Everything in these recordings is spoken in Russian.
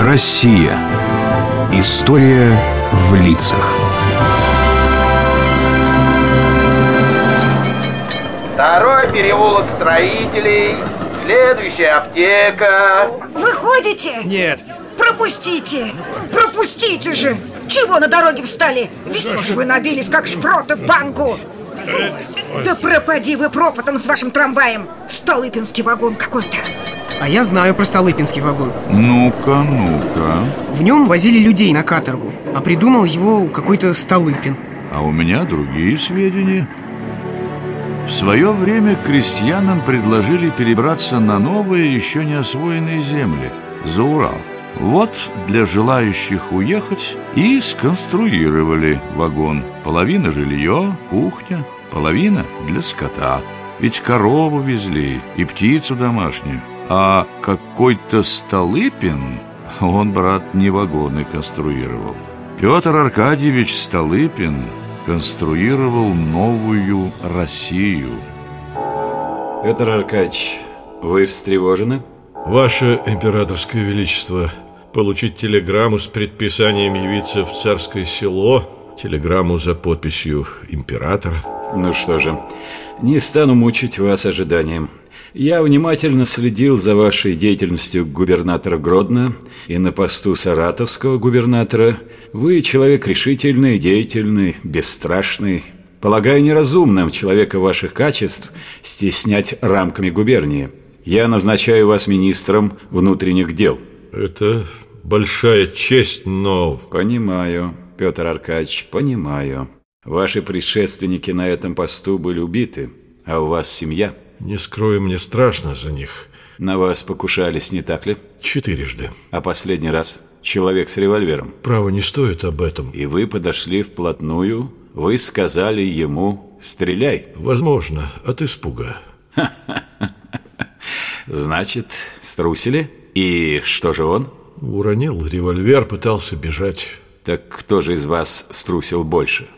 Россия. История в лицах. Второй переулок строителей. Следующая аптека. Выходите? Нет. Пропустите! Пропустите же! Чего на дороге встали? Что ж вы набились, как шпроты в банку? Да пропади вы пропотом с вашим трамваем! Столыпинский вагон какой-то! А я знаю про Столыпинский вагон. Ну-ка, ну-ка. В нем возили людей на каторгу, а придумал его какой-то Столыпин. А у меня другие сведения. В свое время крестьянам предложили перебраться на новые, еще не освоенные земли, за Урал. Вот для желающих уехать и сконструировали вагон. Половина жилье, кухня, половина для скота. Ведь корову везли и птицу домашнюю. А какой-то Столыпин, он, брат, не вагоны конструировал. Петр Аркадьевич Столыпин конструировал новую Россию. Петр Аркадьевич, вы встревожены? Ваше императорское величество, получить телеграмму с предписанием явиться в царское село, телеграмму за подписью императора. Ну что же, не стану мучить вас ожиданием. Я внимательно следил за вашей деятельностью губернатора Гродно и на посту саратовского губернатора. Вы человек решительный, деятельный, бесстрашный. Полагаю, неразумным человека ваших качеств стеснять рамками губернии. Я назначаю вас министром внутренних дел. Это большая честь, но... Понимаю, Петр Аркадьевич, понимаю. Ваши предшественники на этом посту были убиты, а у вас семья – не скрою, мне страшно за них. На вас покушались, не так ли? Четырежды. А последний раз человек с револьвером? Право не стоит об этом. И вы подошли вплотную, вы сказали ему «стреляй». Возможно, от испуга. Значит, струсили? И что же он? Уронил револьвер, пытался бежать. Так кто же из вас струсил больше?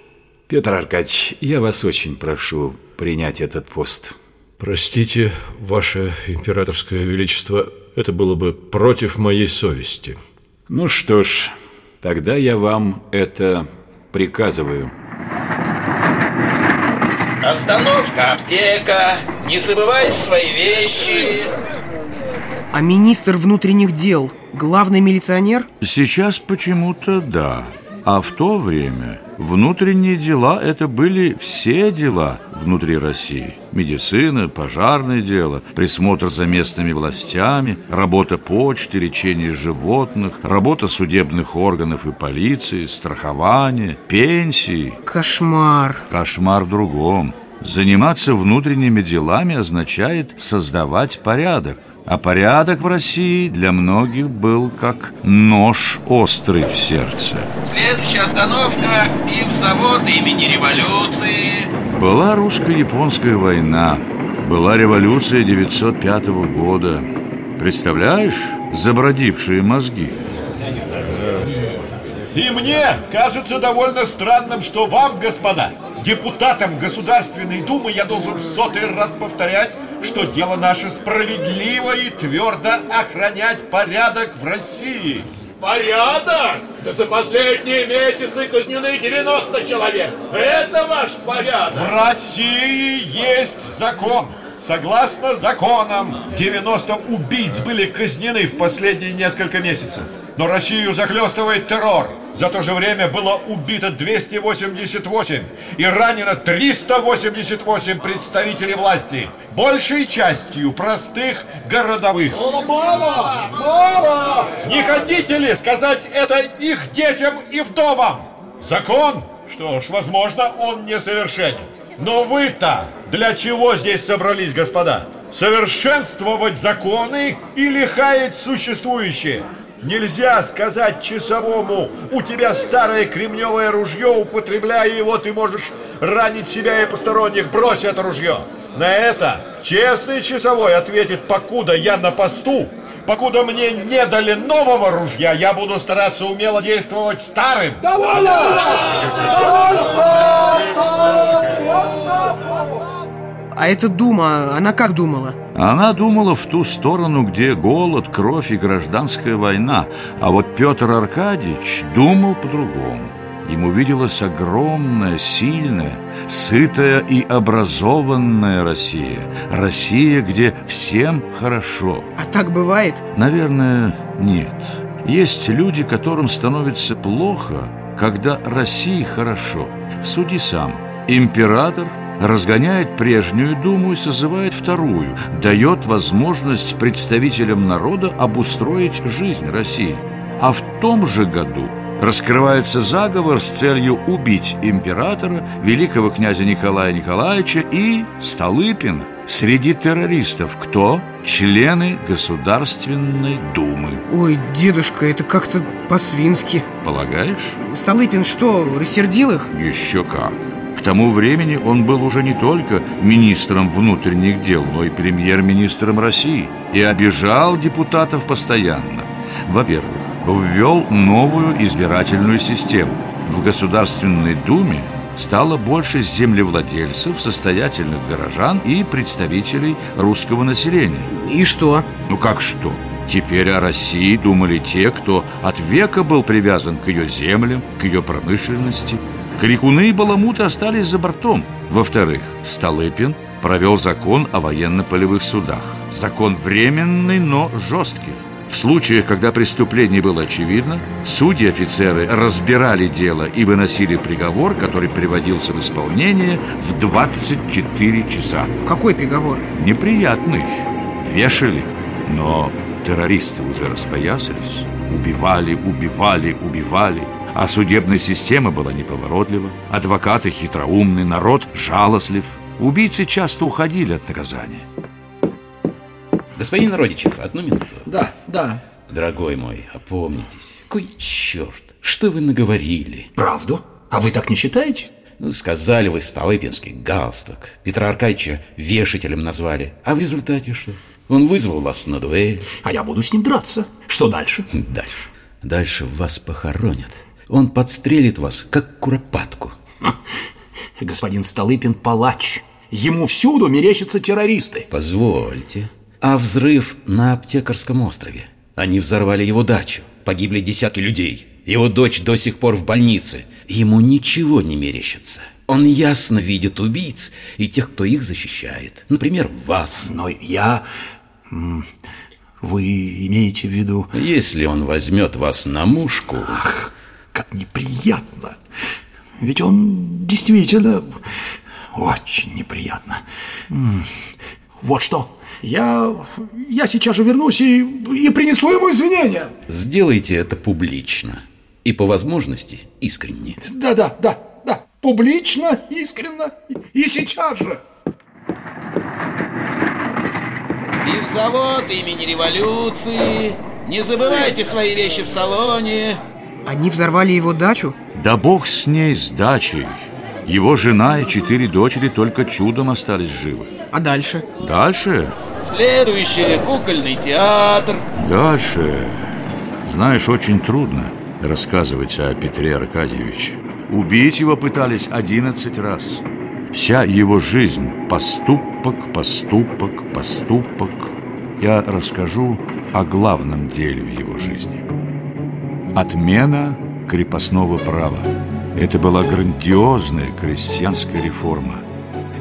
Петр Аркадьевич, я вас очень прошу принять этот пост. Простите, Ваше Императорское Величество, это было бы против моей совести. Ну что ж, тогда я вам это приказываю. Остановка, аптека. Не забывайте свои вещи. А министр внутренних дел главный милиционер? Сейчас почему-то да. А в то время внутренние дела – это были все дела внутри России. Медицина, пожарное дело, присмотр за местными властями, работа почты, лечение животных, работа судебных органов и полиции, страхование, пенсии. Кошмар. Кошмар в другом. Заниматься внутренними делами означает создавать порядок. А порядок в России для многих был как нож острый в сердце. Следующая остановка завод имени революции. Была русско-японская война. Была революция 905 года. Представляешь, забродившие мозги. И мне кажется довольно странным, что вам, господа, депутатам Государственной Думы, я должен в сотый раз повторять, что дело наше справедливо и твердо охранять порядок в России. Порядок? Да за последние месяцы казнены 90 человек. Это ваш порядок. В России есть закон. Согласно законам, 90 убийц были казнены в последние несколько месяцев. Но Россию захлестывает террор. За то же время было убито 288 и ранено 388 представителей власти. Большей частью простых городовых. Мало! Мало! Не хотите ли сказать это их детям и вдовам? Закон? Что ж, возможно, он несовершенен. Но вы-то для чего здесь собрались, господа? Совершенствовать законы или хаять существующие? Нельзя сказать часовому, у тебя старое кремневое ружье, употребляя его, ты можешь ранить себя и посторонних, брось это ружье. На это честный часовой ответит, покуда я на посту, покуда мне не дали нового ружья, я буду стараться умело действовать старым. Довольно! Довольно! А эта дума, она как думала? Она думала в ту сторону, где голод, кровь и гражданская война. А вот Петр Аркадьевич думал по-другому. Ему виделась огромная, сильная, сытая и образованная Россия. Россия, где всем хорошо. А так бывает? Наверное, нет. Есть люди, которым становится плохо, когда России хорошо. Суди сам. Император разгоняет прежнюю думу и созывает вторую, дает возможность представителям народа обустроить жизнь России. А в том же году раскрывается заговор с целью убить императора, великого князя Николая Николаевича и Столыпина. Среди террористов кто? Члены Государственной Думы. Ой, дедушка, это как-то по-свински. Полагаешь? Столыпин что, рассердил их? Еще как. К тому времени он был уже не только министром внутренних дел, но и премьер-министром России и обижал депутатов постоянно. Во-первых, ввел новую избирательную систему. В Государственной Думе стало больше землевладельцев, состоятельных горожан и представителей русского населения. И что? Ну как что? Теперь о России думали те, кто от века был привязан к ее землям, к ее промышленности – Крикуны и баламуты остались за бортом. Во-вторых, Столыпин провел закон о военно-полевых судах. Закон временный, но жесткий. В случаях, когда преступление было очевидно, судьи-офицеры разбирали дело и выносили приговор, который приводился в исполнение в 24 часа. Какой приговор? Неприятный. Вешали. Но террористы уже распоясались. Убивали, убивали, убивали. А судебная система была неповоротлива, адвокаты хитроумны, народ жалостлив. Убийцы часто уходили от наказания. Господин Родичев, одну минуту. Да, да. Дорогой мой, опомнитесь. Кой черт, что вы наговорили? Правду? А вы так не считаете? Ну, сказали вы Столыпинский галстук. Петра Аркадьевича вешателем назвали. А в результате что? Он вызвал вас на дуэль. А я буду с ним драться. Что дальше? Дальше. Дальше вас похоронят. Он подстрелит вас, как куропатку. Господин Столыпин палач. Ему всюду мерещатся террористы. Позвольте. А взрыв на аптекарском острове? Они взорвали его дачу. Погибли десятки людей. Его дочь до сих пор в больнице. Ему ничего не мерещится. Он ясно видит убийц и тех, кто их защищает. Например, вас. Но я... Вы имеете в виду... Если он возьмет вас на мушку... Ах, как неприятно. Ведь он действительно очень неприятно. Вот что. Я, я сейчас же вернусь и, и принесу ему извинения. Сделайте это публично. И по возможности искренне. Да, да, да, да. Публично, искренно и сейчас же. И в завод имени революции. Не забывайте свои вещи в салоне. Они взорвали его дачу? Да бог с ней, с дачей. Его жена и четыре дочери только чудом остались живы. А дальше? Дальше? Следующее кукольный театр. Дальше. Знаешь, очень трудно рассказывать о Петре Аркадьевиче. Убить его пытались одиннадцать раз. Вся его жизнь Поступок, поступок, поступок. Я расскажу о главном деле в его жизни Отмена крепостного права. Это была грандиозная крестьянская реформа.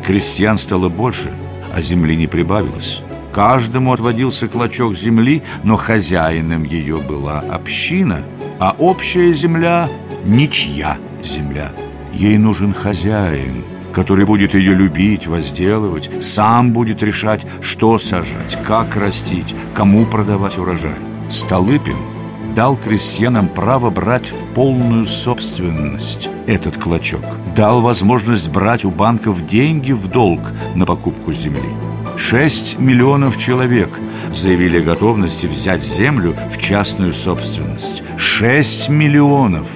Крестьян стало больше, а земли не прибавилось. Каждому отводился клочок земли, но хозяином ее была община, а общая земля – ничья земля. Ей нужен хозяин, который будет ее любить, возделывать, сам будет решать, что сажать, как растить, кому продавать урожай. Столыпин – дал крестьянам право брать в полную собственность этот клочок. Дал возможность брать у банков деньги в долг на покупку земли. Шесть миллионов человек заявили о готовности взять землю в частную собственность. Шесть миллионов!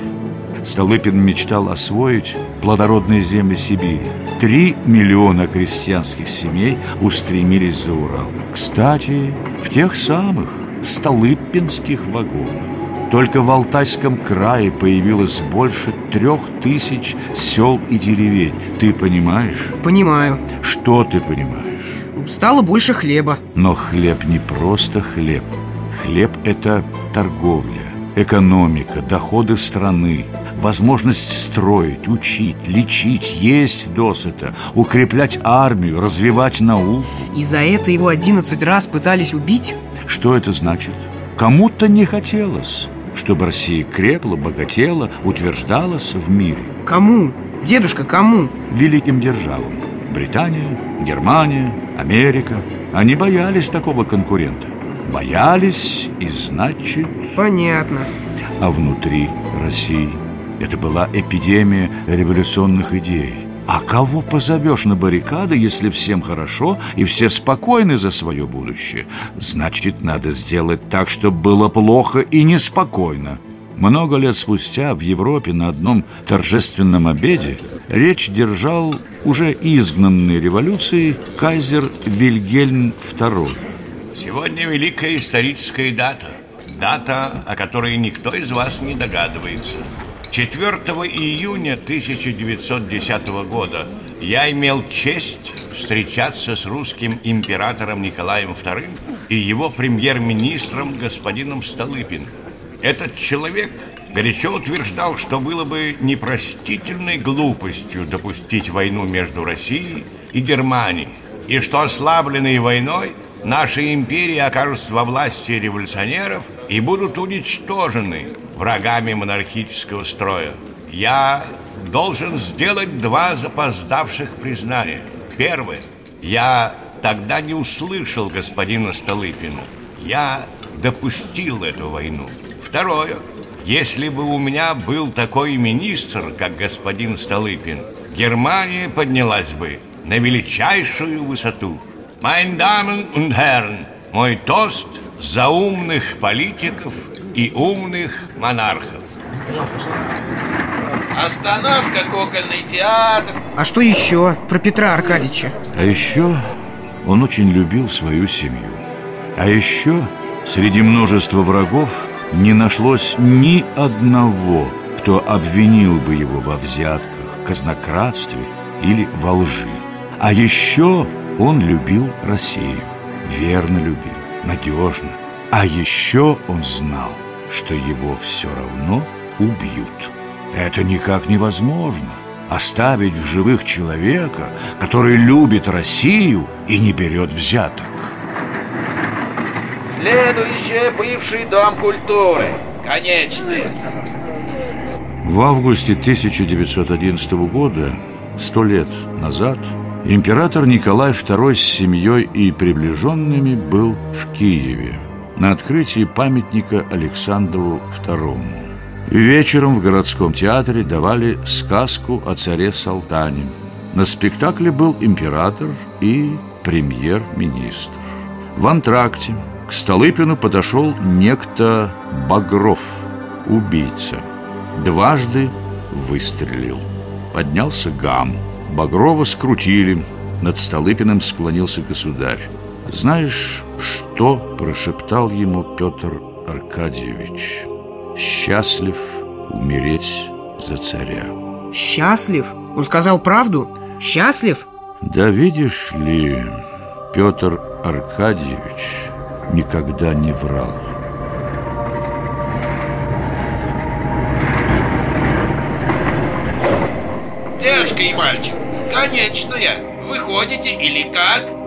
Столыпин мечтал освоить плодородные земли Сибири. Три миллиона крестьянских семей устремились за Урал. Кстати, в тех самых Столыпинских вагонах. Только в Алтайском крае появилось больше трех тысяч сел и деревень. Ты понимаешь? Понимаю. Что ты понимаешь? Стало больше хлеба. Но хлеб не просто хлеб. Хлеб – это торговля, экономика, доходы страны, возможность строить, учить, лечить, есть досыта, укреплять армию, развивать науку. И за это его 11 раз пытались убить? Что это значит? Кому-то не хотелось, чтобы Россия крепла, богатела, утверждалась в мире. Кому? Дедушка, кому? Великим державам. Британия, Германия, Америка. Они боялись такого конкурента. Боялись и значит... Понятно. А внутри России это была эпидемия революционных идей. А кого позовешь на баррикады, если всем хорошо и все спокойны за свое будущее? Значит, надо сделать так, чтобы было плохо и неспокойно. Много лет спустя в Европе на одном торжественном обеде речь держал уже изгнанный революцией кайзер Вильгельм II. Сегодня великая историческая дата. Дата, о которой никто из вас не догадывается. 4 июня 1910 года я имел честь встречаться с русским императором Николаем II и его премьер-министром господином Столыпиным. Этот человек горячо утверждал, что было бы непростительной глупостью допустить войну между Россией и Германией, и что ослабленные войной наши империи окажутся во власти революционеров и будут уничтожены врагами монархического строя. Я должен сделать два запоздавших признания. Первое. Я тогда не услышал господина Столыпина. Я допустил эту войну. Второе. Если бы у меня был такой министр, как господин Столыпин, Германия поднялась бы на величайшую высоту. Mein Damen und Herren, мой тост за умных политиков и умных монархов. Остановка, кукольный театр. А что еще про Петра Аркадьевича? А еще он очень любил свою семью. А еще среди множества врагов не нашлось ни одного, кто обвинил бы его во взятках, казнократстве или во лжи. А еще он любил Россию, верно любил, надежно. А еще он знал, что его все равно убьют. Это никак невозможно. Оставить в живых человека, который любит Россию и не берет взяток. Следующее бывший дом культуры. Конечный. В августе 1911 года, сто лет назад, император Николай II с семьей и приближенными был в Киеве на открытии памятника Александру II. Вечером в городском театре давали сказку о царе Салтане. На спектакле был император и премьер-министр. В антракте к Столыпину подошел некто Багров, убийца. Дважды выстрелил. Поднялся гам. Багрова скрутили. Над Столыпиным склонился государь. Знаешь, что прошептал ему Петр Аркадьевич? Счастлив умереть за царя. Счастлив? Он сказал правду? Счастлив? Да видишь ли, Петр Аркадьевич никогда не врал. Девочка и мальчик, конечная, выходите или как?